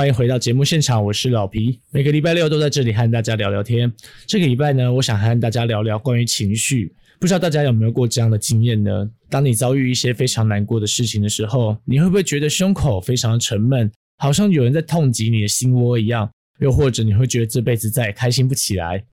欢迎回到节目现场，我是老皮。每个礼拜六都在这里和大家聊聊天。这个礼拜呢，我想和大家聊聊关于情绪。不知道大家有没有过这样的经验呢？当你遭遇一些非常难过的事情的时候，你会不会觉得胸口非常的沉闷，好像有人在痛击你的心窝一样？又或者你会觉得这辈子再也开心不起来？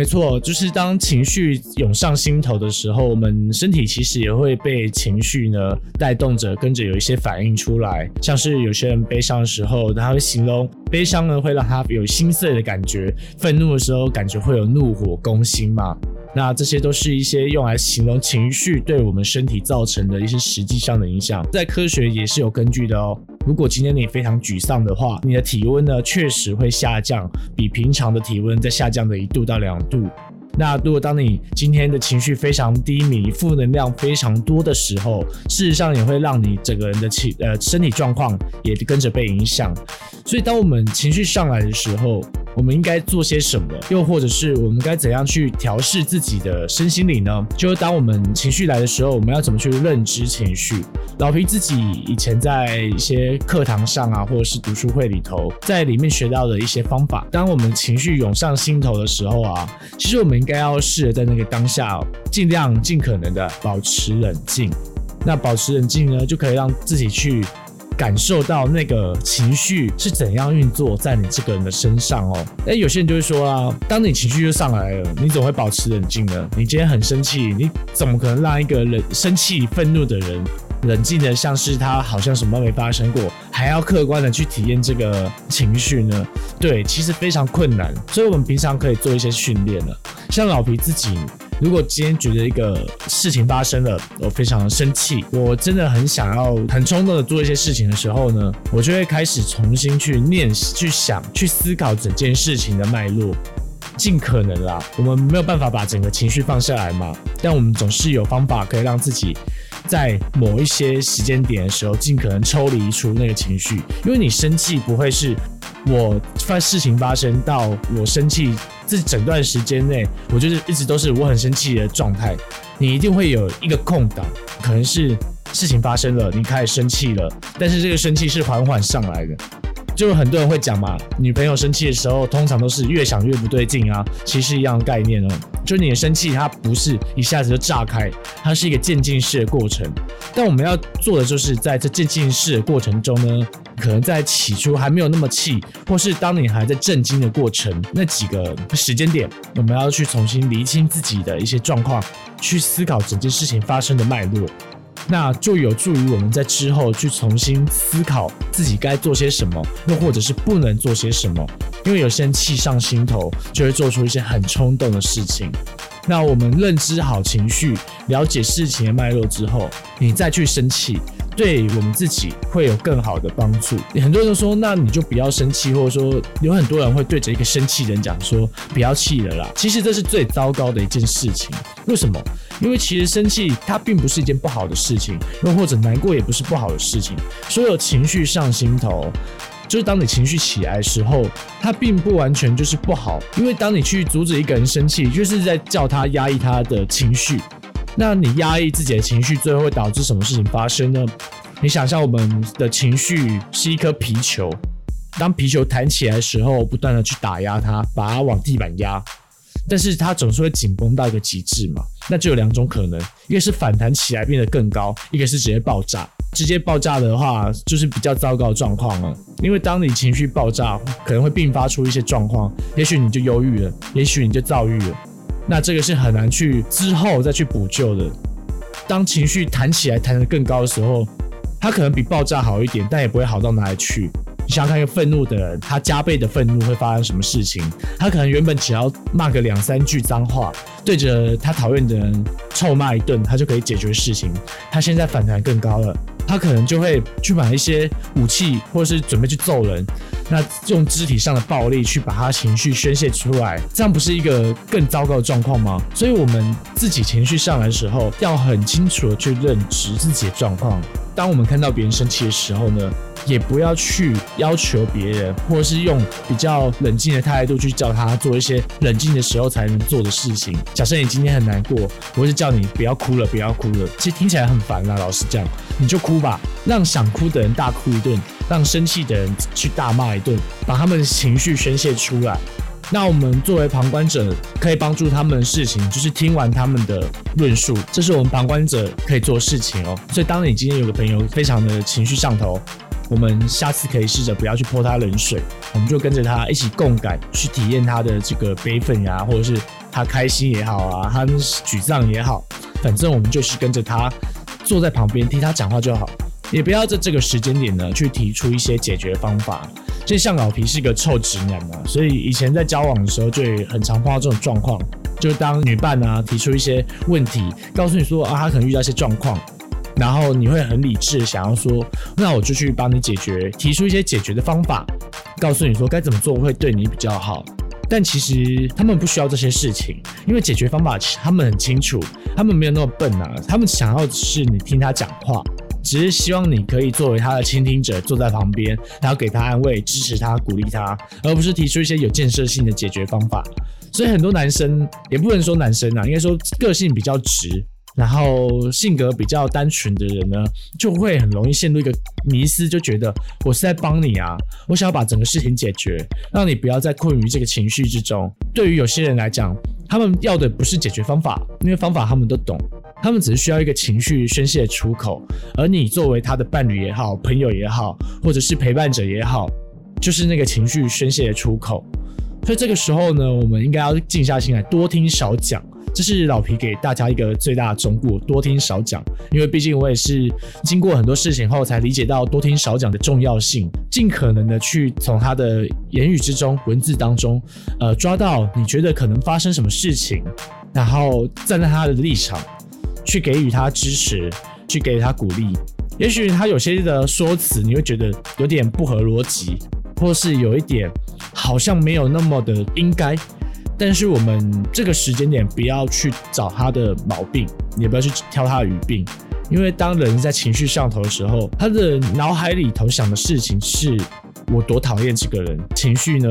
没错，就是当情绪涌上心头的时候，我们身体其实也会被情绪呢带动着，跟着有一些反应出来。像是有些人悲伤的时候，他会形容悲伤呢会让他有心碎的感觉；愤怒的时候，感觉会有怒火攻心嘛。那这些都是一些用来形容情绪对我们身体造成的一些实际上的影响，在科学也是有根据的哦。如果今天你非常沮丧的话，你的体温呢确实会下降，比平常的体温再下降的一度到两度。那如果当你今天的情绪非常低迷，负能量非常多的时候，事实上也会让你整个人的情呃身体状况也跟着被影响。所以当我们情绪上来的时候，我们应该做些什么？又或者是我们该怎样去调试自己的身心灵呢？就是当我们情绪来的时候，我们要怎么去认知情绪？老皮自己以前在一些课堂上啊，或者是读书会里头，在里面学到的一些方法。当我们情绪涌上心头的时候啊，其实我们应该要试着在那个当下，尽量尽可能的保持冷静。那保持冷静呢，就可以让自己去。感受到那个情绪是怎样运作在你这个人的身上哦。哎，有些人就会说啊，当你情绪就上来了，你怎么会保持冷静呢？你今天很生气，你怎么可能让一个人生气、愤怒的人冷静的像是他好像什么都没发生过，还要客观的去体验这个情绪呢？对，其实非常困难。所以我们平常可以做一些训练了，像老皮自己。如果今天觉得一个事情发生了，我非常的生气，我真的很想要很冲动的做一些事情的时候呢，我就会开始重新去念、去想、去思考整件事情的脉络，尽可能啦。我们没有办法把整个情绪放下来嘛，但我们总是有方法可以让自己在某一些时间点的时候，尽可能抽离出那个情绪，因为你生气不会是。我发事情发生到我生气这整段时间内，我就是一直都是我很生气的状态。你一定会有一个空档，可能是事情发生了，你开始生气了，但是这个生气是缓缓上来的。就很多人会讲嘛，女朋友生气的时候，通常都是越想越不对劲啊，其实一样的概念哦。就你的生气，它不是一下子就炸开，它是一个渐进式的过程。但我们要做的就是在这渐进式的过程中呢，可能在起初还没有那么气，或是当你还在震惊的过程那几个时间点，我们要去重新厘清自己的一些状况，去思考整件事情发生的脉络。那就有助于我们在之后去重新思考自己该做些什么，又或者是不能做些什么。因为有些人气上心头，就会做出一些很冲动的事情。那我们认知好情绪，了解事情的脉络之后，你再去生气。对我们自己会有更好的帮助。很多人都说，那你就不要生气，或者说有很多人会对着一个生气人讲说，不要气了啦。其实这是最糟糕的一件事情。为什么？因为其实生气它并不是一件不好的事情，又或者难过也不是不好的事情。所有情绪上心头，就是当你情绪起来的时候，它并不完全就是不好。因为当你去阻止一个人生气，就是在叫他压抑他的情绪。那你压抑自己的情绪，最后会导致什么事情发生呢？你想象我们的情绪是一颗皮球，当皮球弹起来的时候，不断的去打压它，把它往地板压，但是它总是会紧绷到一个极致嘛？那就有两种可能，一个是反弹起来变得更高，一个是直接爆炸。直接爆炸的话，就是比较糟糕的状况了。因为当你情绪爆炸，可能会并发出一些状况，也许你就忧郁了，也许你就躁郁了。那这个是很难去之后再去补救的。当情绪弹起来、弹得更高的时候，它可能比爆炸好一点，但也不会好到哪里去。你想想看，一个愤怒的人，他加倍的愤怒会发生什么事情？他可能原本只要骂个两三句脏话，对着他讨厌的人臭骂一顿，他就可以解决事情。他现在反弹更高了。他可能就会去买一些武器，或者是准备去揍人，那用肢体上的暴力去把他情绪宣泄出来，这样不是一个更糟糕的状况吗？所以，我们自己情绪上来的时候，要很清楚的去认知自己的状况。当我们看到别人生气的时候呢，也不要去要求别人，或是用比较冷静的态度去叫他做一些冷静的时候才能做的事情。假设你今天很难过，我是叫你不要哭了，不要哭了。其实听起来很烦啦，老实讲，你就哭吧，让想哭的人大哭一顿，让生气的人去大骂一顿，把他们的情绪宣泄出来。那我们作为旁观者，可以帮助他们的事情，就是听完他们的论述，这是我们旁观者可以做的事情哦。所以，当你今天有个朋友非常的情绪上头，我们下次可以试着不要去泼他冷水，我们就跟着他一起共感，去体验他的这个悲愤呀，或者是他开心也好啊，他沮丧也好，反正我们就是跟着他坐在旁边听他讲话就好，也不要在这个时间点呢去提出一些解决方法。就像老皮是一个臭直男嘛，所以以前在交往的时候就很常碰到这种状况。就当女伴啊提出一些问题，告诉你说啊，他可能遇到一些状况，然后你会很理智想要说，那我就去帮你解决，提出一些解决的方法，告诉你说该怎么做会对你比较好。但其实他们不需要这些事情，因为解决方法他们很清楚，他们没有那么笨啊，他们想要的是你听他讲话。只是希望你可以作为他的倾听者，坐在旁边，然后给他安慰、支持他、鼓励他，而不是提出一些有建设性的解决方法。所以很多男生也不能说男生啊，应该说个性比较直，然后性格比较单纯的人呢，就会很容易陷入一个迷失，就觉得我是在帮你啊，我想要把整个事情解决，让你不要再困于这个情绪之中。对于有些人来讲，他们要的不是解决方法，因为方法他们都懂。他们只是需要一个情绪宣泄出口，而你作为他的伴侣也好、朋友也好，或者是陪伴者也好，就是那个情绪宣泄的出口。所以这个时候呢，我们应该要静下心来，多听少讲。这是老皮给大家一个最大的忠告：多听少讲。因为毕竟我也是经过很多事情后，才理解到多听少讲的重要性。尽可能的去从他的言语之中、文字当中，呃，抓到你觉得可能发生什么事情，然后站在他的立场。去给予他支持，去给予他鼓励。也许他有些的说辞，你会觉得有点不合逻辑，或是有一点好像没有那么的应该。但是我们这个时间点不要去找他的毛病，也不要去挑他的语病，因为当人在情绪上头的时候，他的脑海里头想的事情是我多讨厌这个人，情绪呢？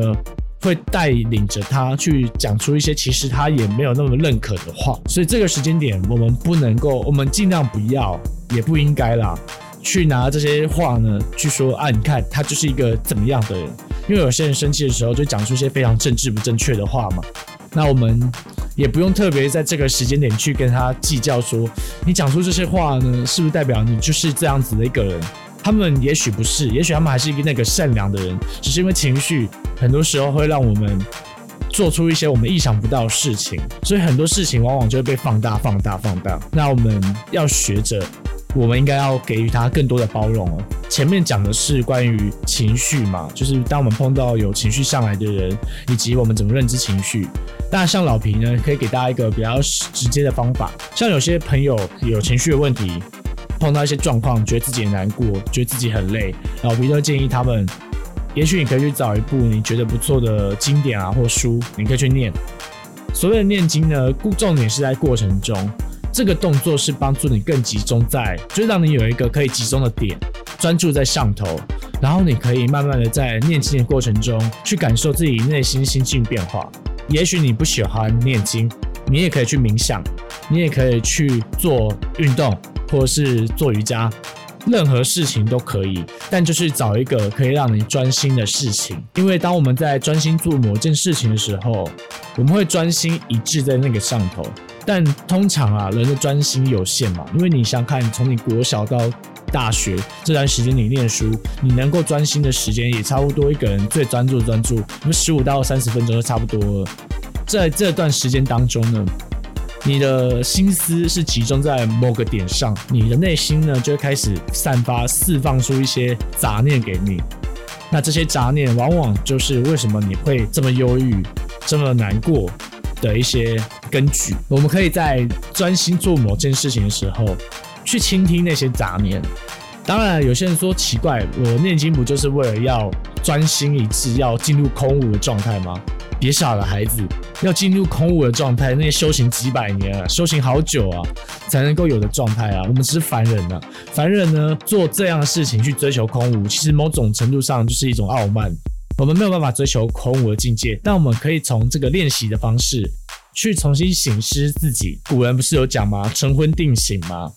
会带领着他去讲出一些其实他也没有那么认可的话，所以这个时间点我们不能够，我们尽量不要，也不应该啦，去拿这些话呢去说啊，你看他就是一个怎么样的人，因为有些人生气的时候就讲出一些非常政治不正确的话嘛，那我们也不用特别在这个时间点去跟他计较说，你讲出这些话呢，是不是代表你就是这样子的一个人？他们也许不是，也许他们还是一个那个善良的人，只是因为情绪很多时候会让我们做出一些我们意想不到的事情，所以很多事情往往就会被放大、放大、放大。那我们要学着，我们应该要给予他更多的包容哦。前面讲的是关于情绪嘛，就是当我们碰到有情绪上来的人，以及我们怎么认知情绪。那像老皮呢，可以给大家一个比较直接的方法，像有些朋友有情绪的问题。碰到一些状况，觉得自己很难过，觉得自己很累，老皮都建议他们，也许你可以去找一部你觉得不错的经典啊或书，你可以去念。所谓的念经呢，重点是在过程中，这个动作是帮助你更集中在，就让你有一个可以集中的点，专注在上头，然后你可以慢慢的在念经的过程中去感受自己内心心境变化。也许你不喜欢念经，你也可以去冥想，你也可以去做运动。或是做瑜伽，任何事情都可以，但就是找一个可以让你专心的事情。因为当我们在专心做某件事情的时候，我们会专心一致在那个上头。但通常啊，人的专心有限嘛，因为你想看，从你国小到大学这段时间你念书，你能够专心的时间也差不多一个人最专注专注，那么十五到三十分钟就差不多了。在这段时间当中呢。你的心思是集中在某个点上，你的内心呢就会开始散发、释放出一些杂念给你。那这些杂念往往就是为什么你会这么忧郁、这么难过的一些根据。我们可以在专心做某件事情的时候，去倾听那些杂念。当然，有些人说奇怪，我念经不就是为了要专心一致，要进入空无的状态吗？别傻了，孩子，要进入空无的状态，那些修行几百年啊，修行好久啊。才能够有的状态啊。我们只是凡人呢，凡人呢做这样的事情去追求空无，其实某种程度上就是一种傲慢。我们没有办法追求空无的境界，但我们可以从这个练习的方式去重新醒思自己。古人不是有讲吗？晨昏定省吗？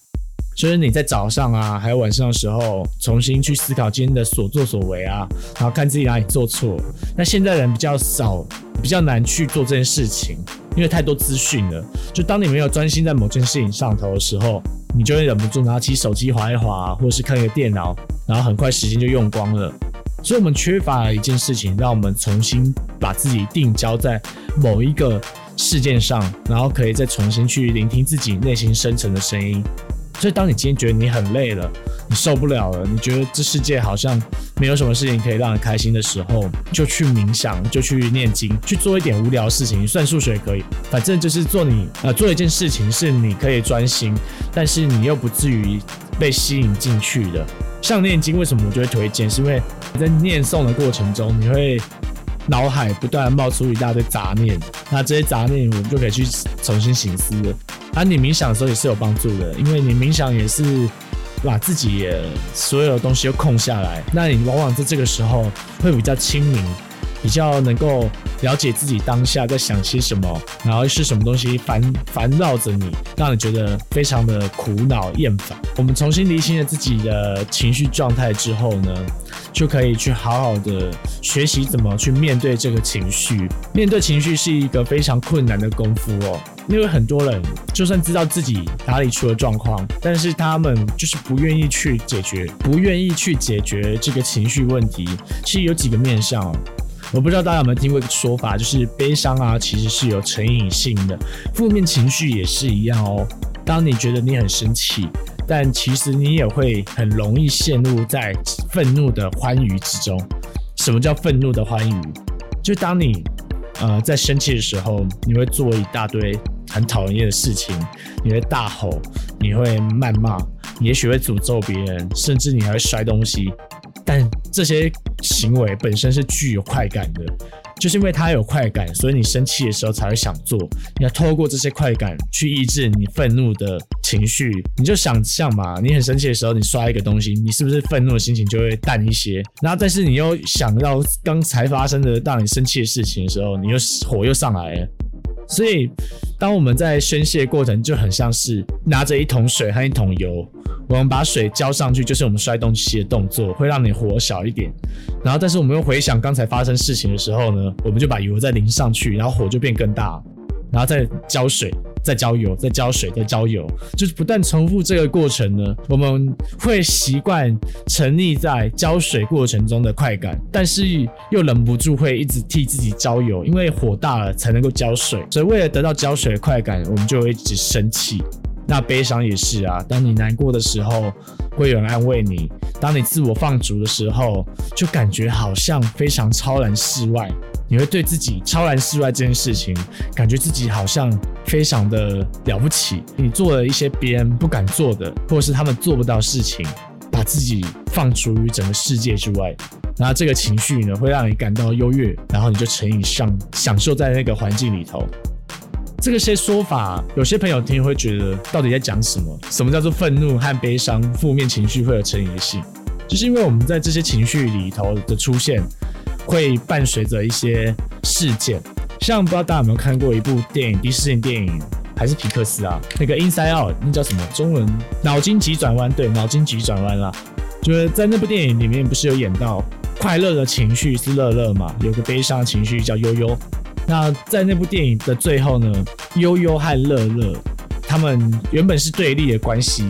就是你在早上啊，还有晚上的时候，重新去思考今天的所作所为啊，然后看自己哪里做错。那现在人比较少，比较难去做这件事情，因为太多资讯了。就当你没有专心在某件事情上头的时候，你就会忍不住拿起手机划一划，或者是看一个电脑，然后很快时间就用光了。所以我们缺乏了一件事情，让我们重新把自己定焦在某一个事件上，然后可以再重新去聆听自己内心深层的声音。所以，当你今天觉得你很累了，你受不了了，你觉得这世界好像没有什么事情可以让你开心的时候，就去冥想，就去念经，去做一点无聊的事情，算数学也可以，反正就是做你呃做一件事情是你可以专心，但是你又不至于被吸引进去的。像念经，为什么我就会推荐？是因为在念诵的过程中，你会脑海不断冒出一大堆杂念，那这些杂念我们就可以去重新醒思了。啊，你冥想的时候也是有帮助的，因为你冥想也是把自己所有的东西都空下来，那你往往在这个时候会比较清明。比较能够了解自己当下在想些什么，然后是什么东西烦烦扰着你，让你觉得非常的苦恼厌烦。我们重新理清了自己的情绪状态之后呢，就可以去好好的学习怎么去面对这个情绪。面对情绪是一个非常困难的功夫哦，因为很多人就算知道自己哪里出了状况，但是他们就是不愿意去解决，不愿意去解决这个情绪问题。其实有几个面向。我不知道大家有没有听过一个说法，就是悲伤啊，其实是有成瘾性的，负面情绪也是一样哦。当你觉得你很生气，但其实你也会很容易陷入在愤怒的欢愉之中。什么叫愤怒的欢愉？就当你呃在生气的时候，你会做一大堆很讨厌的事情，你会大吼，你会谩骂，你也许会诅咒别人，甚至你还会摔东西。这些行为本身是具有快感的，就是因为它有快感，所以你生气的时候才会想做。你要透过这些快感去抑制你愤怒的情绪。你就想象嘛，你很生气的时候，你刷一个东西，你是不是愤怒的心情就会淡一些？然后，但是你又想到刚才发生的让你生气的事情的时候，你又火又上来了。所以，当我们在宣泄过程，就很像是拿着一桶水和一桶油，我们把水浇上去，就是我们摔东西的动作，会让你火小一点。然后，但是我们又回想刚才发生事情的时候呢，我们就把油再淋上去，然后火就变更大，然后再浇水。再浇油，再浇水，再浇油，就是不断重复这个过程呢。我们会习惯沉溺在浇水过程中的快感，但是又忍不住会一直替自己浇油，因为火大了才能够浇水。所以为了得到浇水的快感，我们就会一直生气。那悲伤也是啊，当你难过的时候，会有人安慰你；当你自我放逐的时候，就感觉好像非常超然世外。你会对自己超然世外这件事情，感觉自己好像非常的了不起。你做了一些别人不敢做的，或者是他们做不到事情，把自己放逐于整个世界之外。然后这个情绪呢，会让你感到优越，然后你就乘以上，享受在那个环境里头。这个些说法，有些朋友听会觉得到底在讲什么？什么叫做愤怒和悲伤？负面情绪会有成瘾性，就是因为我们在这些情绪里头的出现。会伴随着一些事件，像不知道大家有没有看过一部电影，迪士尼电影还是皮克斯啊？那个 Inside Out，那叫什么？中文脑筋急转弯？对，脑筋急转弯啦。就是在那部电影里面，不是有演到快乐的情绪是乐乐嘛？有个悲伤的情绪叫悠悠。那在那部电影的最后呢，悠悠和乐乐他们原本是对立的关系，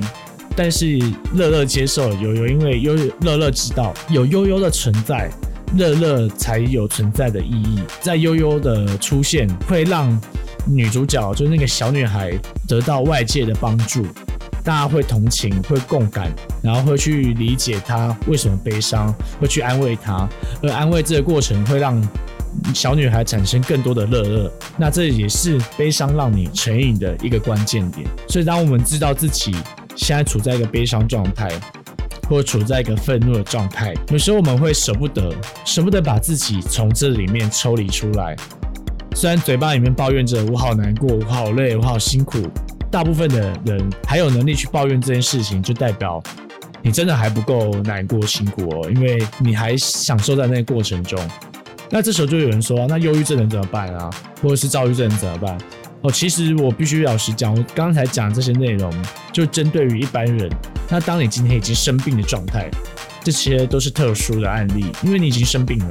但是乐乐接受悠悠，因为悠乐乐知道有悠悠的存在。乐乐才有存在的意义，在悠悠的出现会让女主角，就是那个小女孩得到外界的帮助，大家会同情，会共感，然后会去理解她为什么悲伤，会去安慰她，而安慰这个过程会让小女孩产生更多的乐乐，那这也是悲伤让你成瘾的一个关键点。所以，当我们知道自己现在处在一个悲伤状态。或处在一个愤怒的状态，有时候我们会舍不得，舍不得把自己从这里面抽离出来。虽然嘴巴里面抱怨着我好难过，我好累，我好辛苦，大部分的人还有能力去抱怨这件事情，就代表你真的还不够难过辛苦哦，因为你还享受在那个过程中。那这时候就有人说，那忧郁症人怎么办啊？或者是躁郁症人怎么办？哦，其实我必须老实讲，我刚才讲这些内容，就针对于一般人。那当你今天已经生病的状态，这些都是特殊的案例，因为你已经生病了。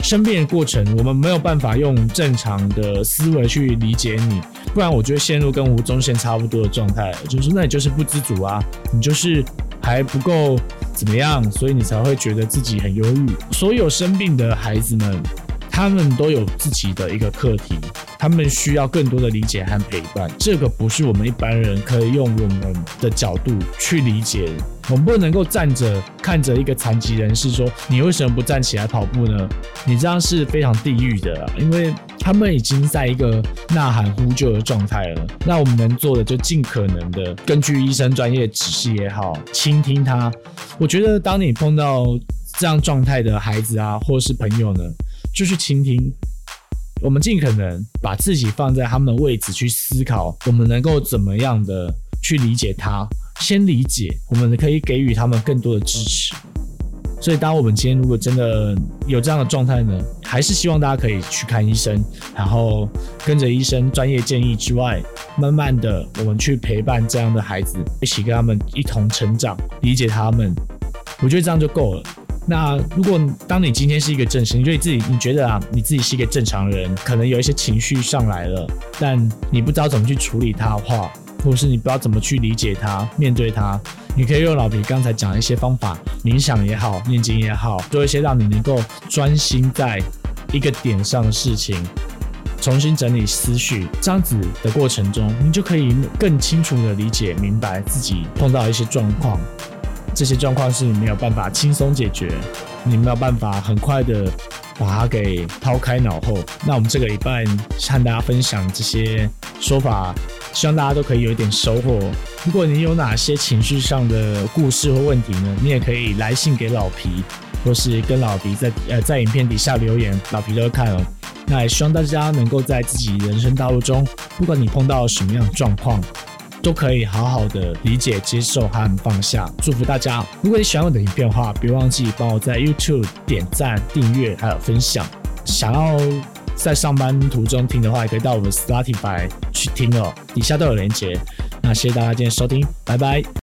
生病的过程，我们没有办法用正常的思维去理解你，不然我就会陷入跟吴宗宪差不多的状态，就是那你就是不知足啊，你就是还不够怎么样，所以你才会觉得自己很忧郁。所有生病的孩子们，他们都有自己的一个课题，他们需要更多的理解和陪伴，这个不是我们一般人可以用我们的角度去理解。我们不能够站着看着一个残疾人士说：“你为什么不站起来跑步呢？”你这样是非常地狱的，因为他们已经在一个呐喊呼救的状态了。那我们能做的就尽可能的根据医生专业指示也好，倾听他。我觉得当你碰到这样状态的孩子啊，或是朋友呢，就去倾听。我们尽可能把自己放在他们的位置去思考，我们能够怎么样的去理解他。先理解，我们可以给予他们更多的支持。所以，当我们今天如果真的有这样的状态呢，还是希望大家可以去看医生，然后跟着医生专业建议之外，慢慢的我们去陪伴这样的孩子，一起跟他们一同成长，理解他们。我觉得这样就够了。那如果当你今天是一个正生，你觉得自己你觉得啊，你自己是一个正常人，可能有一些情绪上来了，但你不知道怎么去处理它的话。或是你不知道怎么去理解它、面对它，你可以用老皮刚才讲的一些方法，冥想也好、念经也好，做一些让你能够专心在一个点上的事情，重新整理思绪，这样子的过程中，你就可以更清楚的理解、明白自己碰到一些状况，这些状况是你没有办法轻松解决，你没有办法很快的。把它给抛开脑后。那我们这个礼拜和大家分享这些说法，希望大家都可以有一点收获。如果你有哪些情绪上的故事或问题呢，你也可以来信给老皮，或是跟老皮在呃在影片底下留言，老皮都会看哦。那也希望大家能够在自己人生道路中，不管你碰到什么样的状况。都可以好好的理解、接受和放下。祝福大家！如果你喜欢我的影片的话，别忘记帮我在 YouTube 点赞、订阅还有分享。想要在上班途中听的话，也可以到我们 Spotify 去听哦，底下都有连接。那谢谢大家今天收听，拜拜。